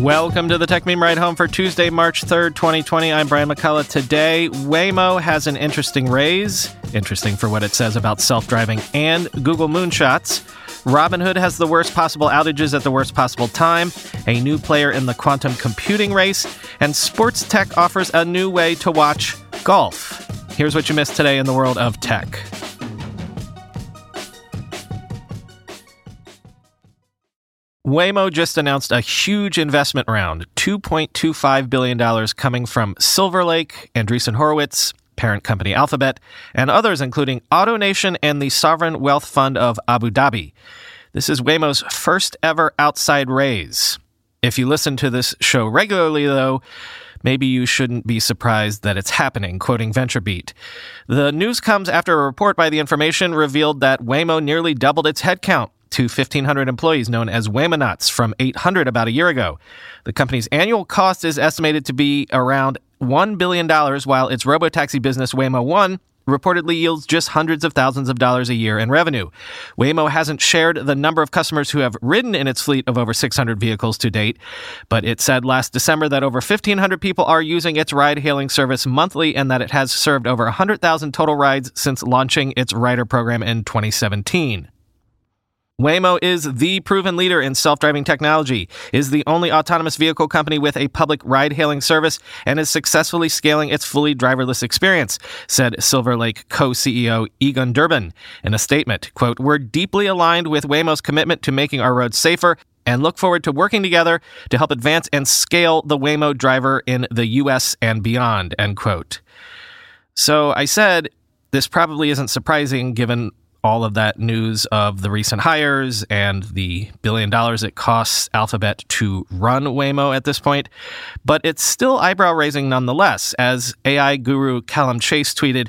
Welcome to the Techmeme Ride Home for Tuesday, March 3rd, 2020. I'm Brian McCullough. Today, Waymo has an interesting raise. Interesting for what it says about self driving and Google moonshots. Robinhood has the worst possible outages at the worst possible time, a new player in the quantum computing race, and sports tech offers a new way to watch golf. Here's what you missed today in the world of tech. Waymo just announced a huge investment round, $2.25 billion coming from Silver Lake, Andreessen Horowitz, parent company Alphabet, and others including AutoNation and the Sovereign Wealth Fund of Abu Dhabi. This is Waymo's first ever outside raise. If you listen to this show regularly, though, maybe you shouldn't be surprised that it's happening, quoting VentureBeat. The news comes after a report by The Information revealed that Waymo nearly doubled its headcount to 1,500 employees known as Waymonauts from 800 about a year ago. The company's annual cost is estimated to be around $1 billion, while its robotaxi business Waymo One reportedly yields just hundreds of thousands of dollars a year in revenue. Waymo hasn't shared the number of customers who have ridden in its fleet of over 600 vehicles to date, but it said last December that over 1,500 people are using its ride hailing service monthly and that it has served over 100,000 total rides since launching its rider program in 2017. Waymo is the proven leader in self-driving technology, is the only autonomous vehicle company with a public ride-hailing service, and is successfully scaling its fully driverless experience, said Silver Lake co-CEO Egon Durbin in a statement. Quote, We're deeply aligned with Waymo's commitment to making our roads safer and look forward to working together to help advance and scale the Waymo driver in the US and beyond, end quote. So I said this probably isn't surprising given all of that news of the recent hires and the billion dollars it costs Alphabet to run Waymo at this point. But it's still eyebrow raising nonetheless. As AI guru Calum Chace tweeted,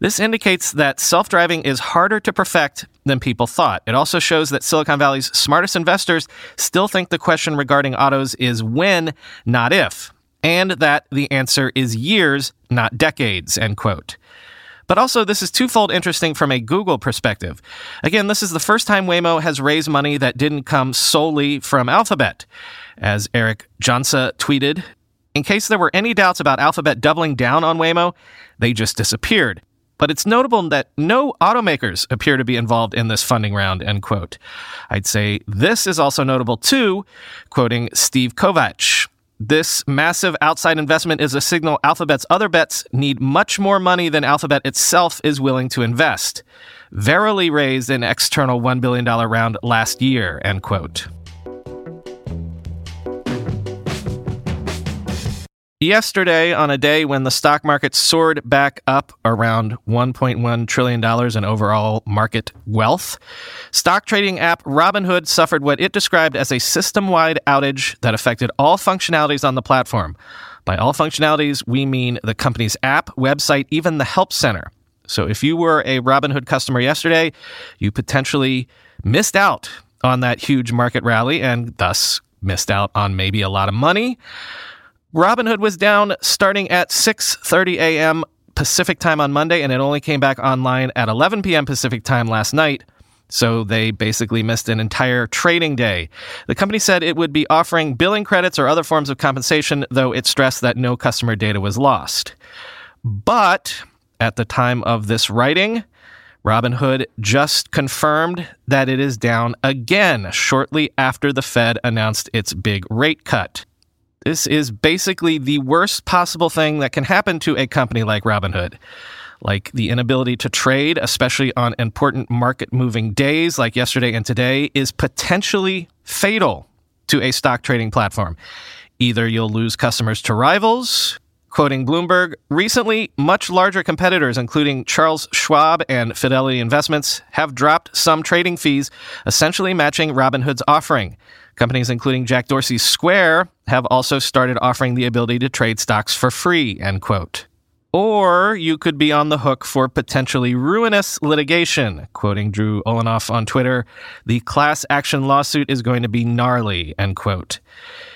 this indicates that self driving is harder to perfect than people thought. It also shows that Silicon Valley's smartest investors still think the question regarding autos is when, not if, and that the answer is years, not decades, end quote. But also, this is twofold interesting from a Google perspective. Again, this is the first time Waymo has raised money that didn't come solely from Alphabet. As Eric Jhonsa tweeted, in case there were any doubts about Alphabet doubling down on Waymo, they just disappeared. But it's notable that no automakers appear to be involved in this funding round, end quote. I'd say this is also notable too, quoting Steve Kovach. This massive outside investment is a signal Alphabet's other bets need much more money than Alphabet itself is willing to invest. Verily raised an external $1 billion round last year, end quote. Yesterday, on a day when the stock market soared back up around $1.1 trillion in overall market wealth, stock trading app Robinhood suffered what it described as a system wide outage that affected all functionalities on the platform. By all functionalities, we mean the company's app, website, even the help center. So if you were a Robinhood customer yesterday, you potentially missed out on that huge market rally and thus missed out on maybe a lot of money. Robinhood was down starting at 6:30 a.m. Pacific time on Monday and it only came back online at 11 p.m. Pacific time last night. So they basically missed an entire trading day. The company said it would be offering billing credits or other forms of compensation, though it stressed that no customer data was lost. But at the time of this writing, Robinhood just confirmed that it is down again shortly after the Fed announced its big rate cut. This is basically the worst possible thing that can happen to a company like Robinhood. Like the inability to trade, especially on important market moving days like yesterday and today, is potentially fatal to a stock trading platform. Either you'll lose customers to rivals, Quoting Bloomberg, recently, much larger competitors, including Charles Schwab and Fidelity Investments, have dropped some trading fees, essentially matching Robinhood's offering. Companies including Jack Dorsey's Square have also started offering the ability to trade stocks for free, end quote. Or you could be on the hook for potentially ruinous litigation. Quoting Drew Olanoff on Twitter, the class action lawsuit is going to be gnarly, end quote.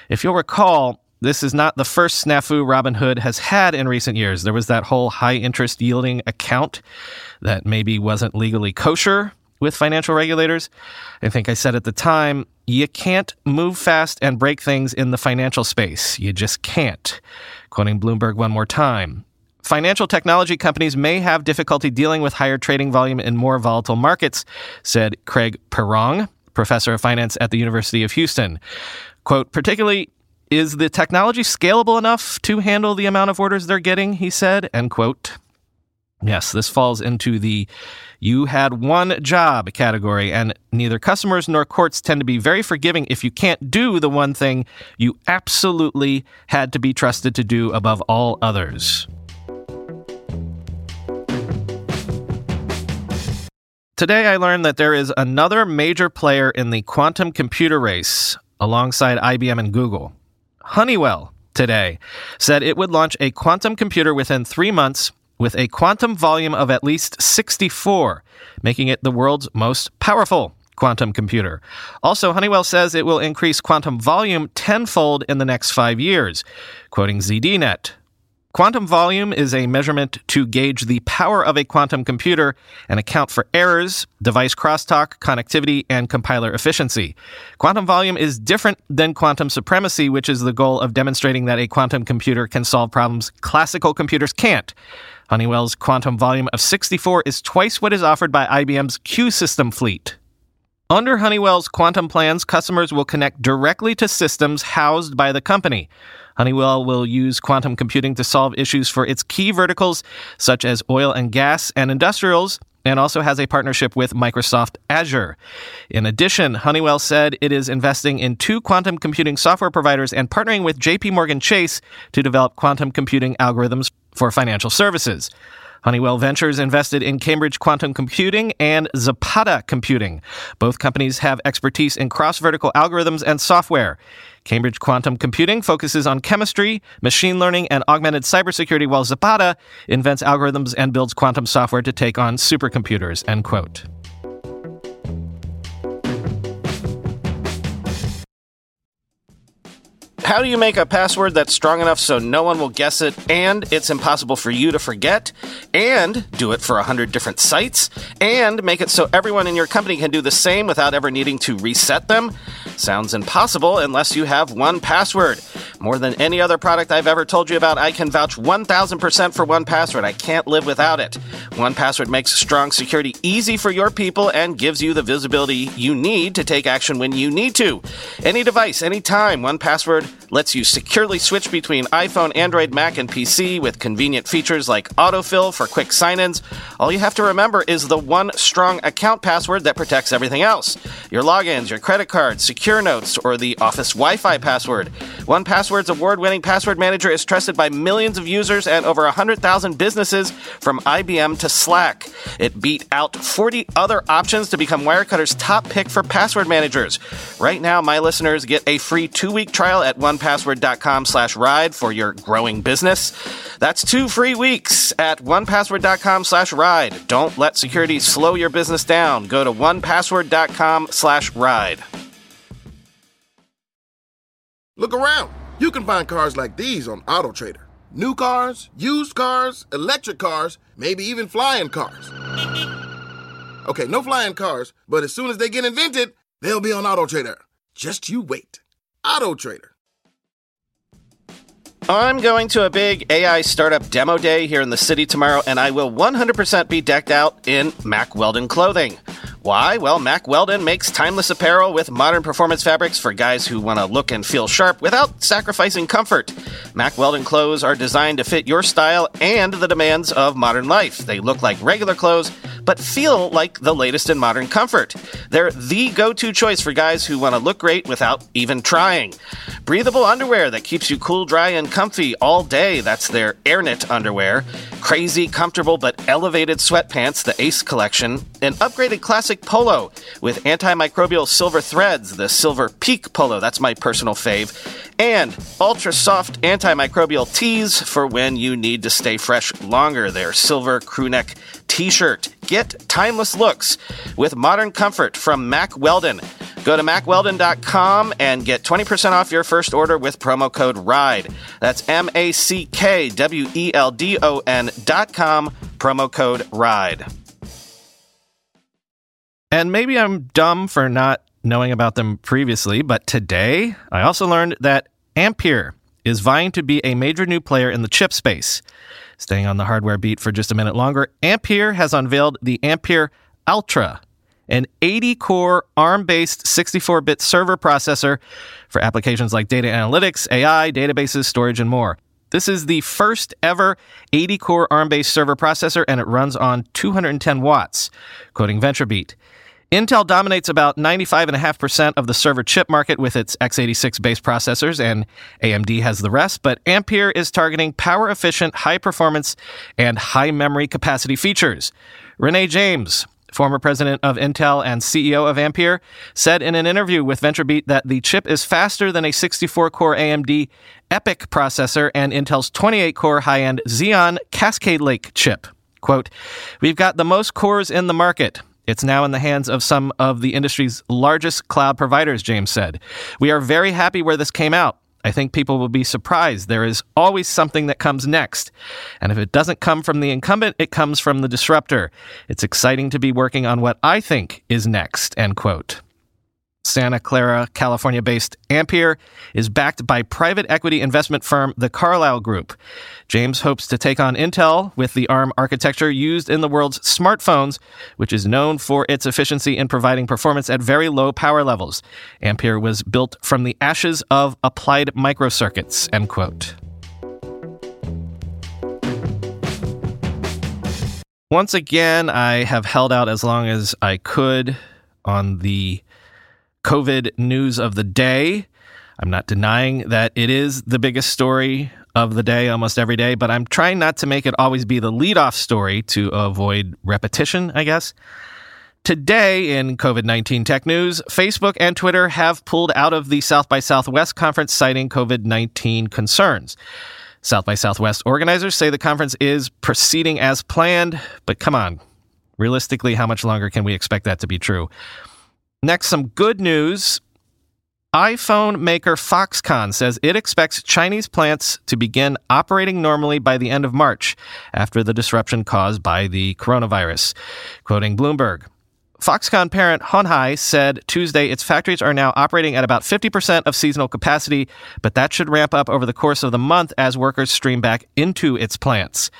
If you'll recall, this is not the first snafu Robinhood has had in recent years. There was that whole high interest yielding account that maybe wasn't legally kosher with financial regulators. I think I said at the time, you can't move fast and break things in the financial space. You just can't. Quoting Bloomberg one more time. Financial technology companies may have difficulty dealing with higher trading volume in more volatile markets, said Craig Pirrong, professor of finance at the University of Houston. Quote, particularly is the technology scalable enough to handle the amount of orders they're getting? He said, end quote. Yes, this falls into the you had one job category, and neither customers nor courts tend to be very forgiving if you can't do the one thing you absolutely had to be trusted to do above all others. Today, I learned that there is another major player in the quantum computer race alongside IBM and Google. Honeywell today said it would launch a quantum computer within three months with a quantum volume of at least 64, making it the world's most powerful quantum computer. Also, Honeywell says it will increase quantum volume tenfold in the next five years. Quoting ZDNet, Quantum volume is a measurement to gauge the power of a quantum computer and account for errors, device crosstalk, connectivity, and compiler efficiency. Quantum volume is different than quantum supremacy, which is the goal of demonstrating that a quantum computer can solve problems classical computers can't. Honeywell's quantum volume of 64 is twice what is offered by IBM's Q system fleet. Under Honeywell's quantum plans, customers will connect directly to systems housed by the company. Honeywell will use quantum computing to solve issues for its key verticals, such as oil and gas and industrials, and also has a partnership with Microsoft Azure. In addition, Honeywell said it is investing in two quantum computing software providers and partnering with JP Morgan Chase to develop quantum computing algorithms for financial services. Honeywell Ventures invested in Cambridge Quantum Computing and Zapata Computing. Both companies have expertise in cross vertical algorithms and software. Cambridge Quantum Computing focuses on chemistry, machine learning, and augmented cybersecurity, while Zapata invents algorithms and builds quantum software to take on supercomputers. End quote. How do you make a password that's strong enough so no one will guess it and it's impossible for you to forget? And do it for 100 different sites? And make it so everyone in your company can do the same without ever needing to reset them? Sounds impossible unless you have 1Password. More than any other product I've ever told you about, I can vouch 1000% for 1Password. I can't live without it. 1Password makes strong security easy for your people and gives you the visibility you need to take action when you need to. Any device, anytime, 1Password lets you securely switch between iPhone, Android, Mac, and PC with convenient features like autofill for quick sign ins. All you have to remember is the one strong account password that protects everything else your logins, your credit cards, secure notes, or the Office Wi Fi password. 1Password's award winning password manager is trusted by millions of users and over 100,000 businesses from IBM to Slack. It beat out 40 other options to become Wirecutter's top pick for password managers. Right now, my listeners get a free two week trial at 1password.com slash ride for your growing business. That's two free weeks at 1password.com slash ride. Don't let security slow your business down. Go to 1password.com slash ride. Look around. You can find cars like these on AutoTrader. New cars, used cars, electric cars, maybe even flying cars. Okay, no flying cars, but as soon as they get invented, they'll be on Auto Trader. Just you wait. Auto Trader. I'm going to a big AI startup demo day here in the city tomorrow, and I will 100% be decked out in Mack Weldon clothing. Why? Well, Mack Weldon makes timeless apparel with modern performance fabrics for guys who want to look and feel sharp without sacrificing comfort. Mack Weldon clothes are designed to fit your style and the demands of modern life. They look like regular clothes, but feel like the latest in modern comfort. They're the go to choice for guys who want to look great without even trying. Breathable underwear that keeps you cool, dry, and comfy all day. That's their AirKnit underwear. Crazy, comfortable, but elevated sweatpants, the Ace collection. An upgraded classic polo with antimicrobial silver threads, the Silver Peak polo. That's my personal fave. And ultra soft antimicrobial tees for when you need to stay fresh longer. Their silver crewneck t shirt. Get timeless looks with modern comfort from Mack Weldon. Go to mackweldon.com and get 20% off your first order with promo code RIDE. That's M A C K W E L D O N.com, promo code RIDE. And maybe I'm dumb for not knowing about them previously, but today I also learned that Ampere is vying to be a major new player in the chip space. Staying on the hardware beat for just a minute longer, Ampere has unveiled the Ampere Altra, an 80 core ARM based 64 bit server processor for applications like data analytics, AI, databases, storage, and more. This is the first ever 80 core ARM based server processor, and it runs on 210 watts, quoting VentureBeat. Intel dominates about 95.5% of the server chip market with its x86 based processors, and AMD has the rest, but Ampere is targeting power efficient, high performance, and high memory capacity features. Renee James, former president of Intel and CEO of Ampere, said in an interview with VentureBeat that the chip is faster than a 64 core AMD EPYC processor and Intel's 28 core high end Xeon Cascade Lake chip. Quote, We've got the most cores in the market. It's now in the hands of some of the industry's largest cloud providers, James said. We are very happy where this came out. I think people will be surprised. There is always something that comes next. And if it doesn't come from the incumbent, it comes from the disruptor. It's exciting to be working on what I think is next, end quote. Santa Clara, California based Ampere is backed by private equity investment firm the Carlyle Group. James hopes to take on Intel with the ARM architecture used in the world's smartphones, which is known for its efficiency in providing performance at very low power levels. Ampere was built from the ashes of Applied Micro Circuits, end quote. Once again, I have held out as long as I could on the COVID news of the day. I'm not denying that it is the biggest story of the day almost every day, but I'm trying not to make it always be the leadoff story to avoid repetition, I guess. Today in COVID 19 tech news, Facebook and Twitter have pulled out of the South by Southwest conference citing COVID 19 concerns. South by Southwest organizers say the conference is proceeding as planned, but come on. Realistically, how much longer can we expect that to be true? Next, some good news. iPhone maker Foxconn says it expects Chinese plants to begin operating normally by the end of March after the disruption caused by the coronavirus. Quoting Bloomberg, Foxconn parent Hon Hai said Tuesday its factories are now operating at about 50% of seasonal capacity, but that should ramp up over the course of the month as workers stream back into its plants.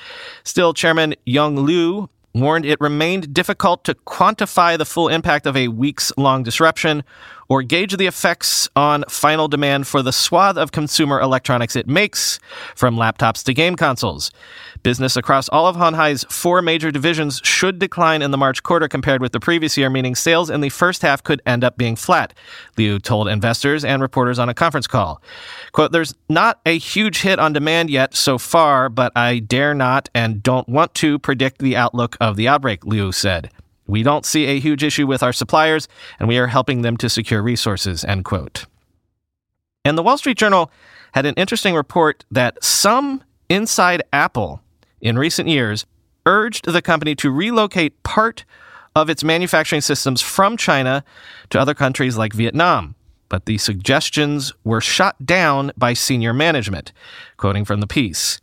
Still, Chairman Young Liu warned it remained difficult to quantify the full impact of a weeks long disruption or gauge the effects on final demand for the swath of consumer electronics it makes, from laptops to game consoles. Business across all of Hon Hai's four major divisions should decline in the March quarter compared with the previous year, meaning sales in the first half could end up being flat, Liu told investors and reporters on a conference call. Quote, There's not a huge hit on demand yet so far, but I dare not and don't want to predict the outlook of the outbreak, Liu said. We don't see a huge issue with our suppliers, and we are helping them to secure resources, end quote. And the Wall Street Journal had an interesting report that some inside Apple in recent years urged the company to relocate part of its manufacturing systems from China to other countries like Vietnam. But the suggestions were shot down by senior management, quoting from the piece.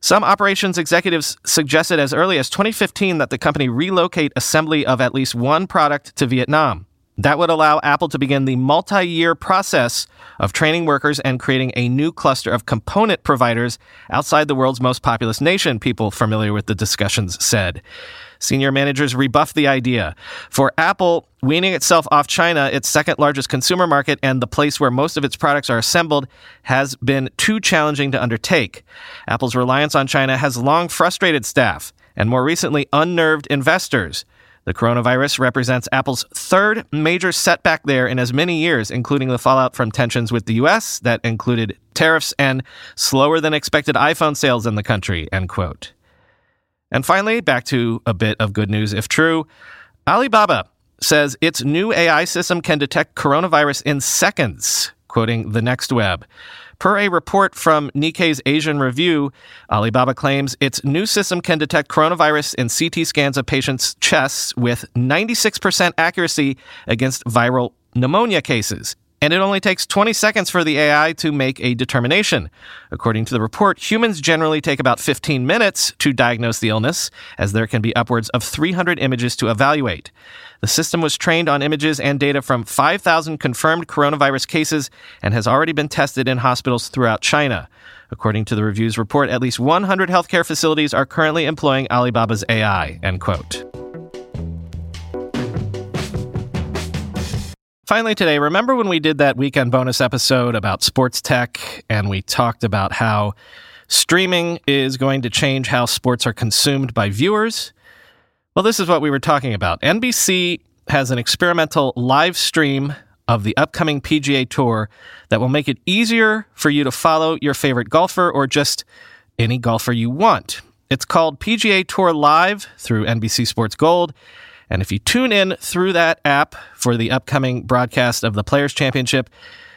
Some operations executives suggested as early as 2015 that the company relocate assembly of at least one product to Vietnam. That would allow Apple to begin the multi year process of training workers and creating a new cluster of component providers outside the world's most populous nation, people familiar with the discussions said. Senior managers rebuffed the idea. For Apple, weaning itself off China, its second largest consumer market and the place where most of its products are assembled, has been too challenging to undertake. Apple's reliance on China has long frustrated staff and more recently unnerved investors. The coronavirus represents Apple's third major setback there in as many years, including the fallout from tensions with the US that included tariffs and slower than expected iPhone sales in the country, end quote. And finally, back to a bit of good news if true. Alibaba says its new AI system can detect coronavirus in seconds, quoting the Next Web. Per a report from Nikkei's Asian Review, Alibaba claims its new system can detect coronavirus in CT scans of patients' chests with 96% accuracy against viral pneumonia cases. And it only takes 20 seconds for the AI to make a determination. According to the report, humans generally take about 15 minutes to diagnose the illness, as there can be upwards of 300 images to evaluate. The system was trained on images and data from 5,000 confirmed coronavirus cases and has already been tested in hospitals throughout China. According to the review's report, at least 100 healthcare facilities are currently employing Alibaba's AI, end quote. Finally, today, remember when we did that weekend bonus episode about sports tech and we talked about how streaming is going to change how sports are consumed by viewers? Well, this is what we were talking about. NBC has an experimental live stream of the upcoming PGA Tour that will make it easier for you to follow your favorite golfer or just any golfer you want. It's called PGA Tour Live through NBC Sports Gold. And if you tune in through that app for the upcoming broadcast of the Players' Championship,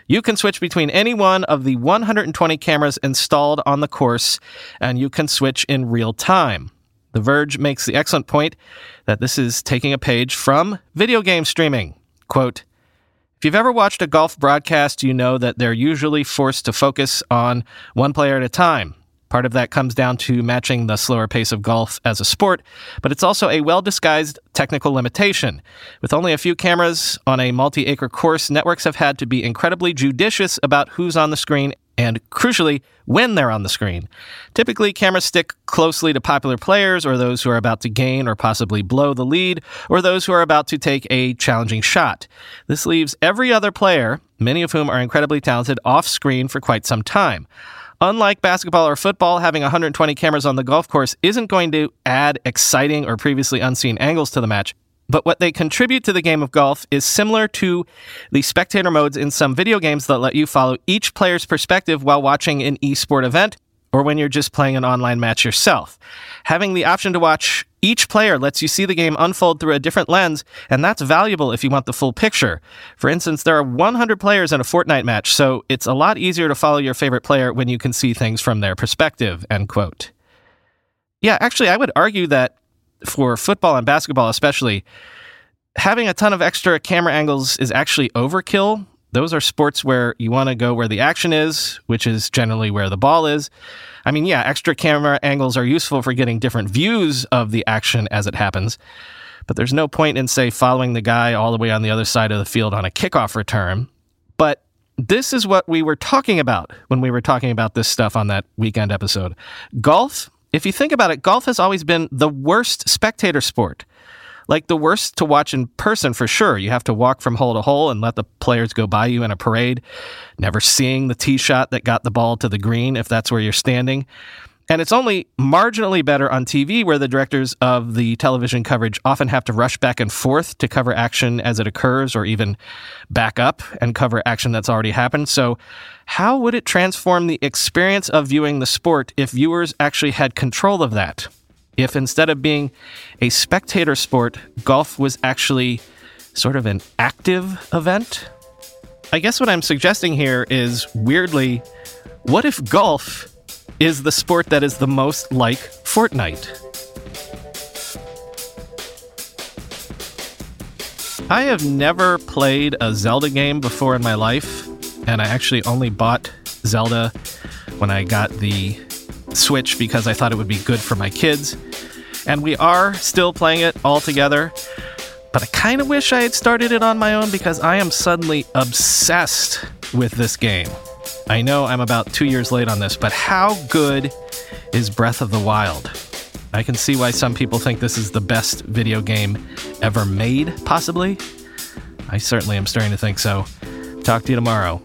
you can switch between any one of the 120 cameras installed on the course, and you can switch in real time. The Verge makes the excellent point that this is taking a page from video game streaming. Quote, if you've ever watched a golf broadcast, you know that they're usually forced to focus on one player at a time. Part of that comes down to matching the slower pace of golf as a sport, but it's also a well disguised technical limitation. With only a few cameras on a multi acre course, networks have had to be incredibly judicious about who's on the screen and, crucially, when they're on the screen. Typically, cameras stick closely to popular players or those who are about to gain or possibly blow the lead, or those who are about to take a challenging shot. This leaves every other player, many of whom are incredibly talented, off screen for quite some time. Unlike basketball or football, having 120 cameras on the golf course isn't going to add exciting or previously unseen angles to the match. But what they contribute to the game of golf is similar to the spectator modes in some video games that let you follow each player's perspective while watching an esport event or when you're just playing an online match yourself. Having the option to watch each player lets you see the game unfold through a different lens, and that's valuable if you want the full picture. For instance, there are 100 players in a Fortnite match, so it's a lot easier to follow your favorite player when you can see things from their perspective, end quote. Yeah, actually, I would argue that for football and basketball especially, having a ton of extra camera angles is actually overkill those are sports where you want to go where the action is, which is generally where the ball is. I mean, yeah, extra camera angles are useful for getting different views of the action as it happens, but there's no point in, say, following the guy all the way on the other side of the field on a kickoff return. But this is what we were talking about when we were talking about this stuff on that weekend episode. Golf, if you think about it, golf has always been the worst spectator sport like the worst to watch in person for sure. You have to walk from hole to hole and let the players go by you in a parade, never seeing the tee shot that got the ball to the green if that's where you're standing. And it's only marginally better on TV, where the directors of the television coverage often have to rush back and forth to cover action as it occurs, or even back up and cover action that's already happened. So, how would it transform the experience of viewing the sport if viewers actually had control of that? If instead of being a spectator sport, golf was actually sort of an active event? I guess what I'm suggesting here is weirdly, what if golf is the sport that is the most like Fortnite? I have never played a Zelda game before in my life, and I actually only bought Zelda when I got the Switch because I thought it would be good for my kids. And we are still playing it all together. But I kind of wish I had started it on my own because I am suddenly obsessed with this game. I know I'm about two years late on this, but how good is Breath of the Wild? I can see why some people think this is the best video game ever made, possibly. I certainly am starting to think so. Talk to you tomorrow.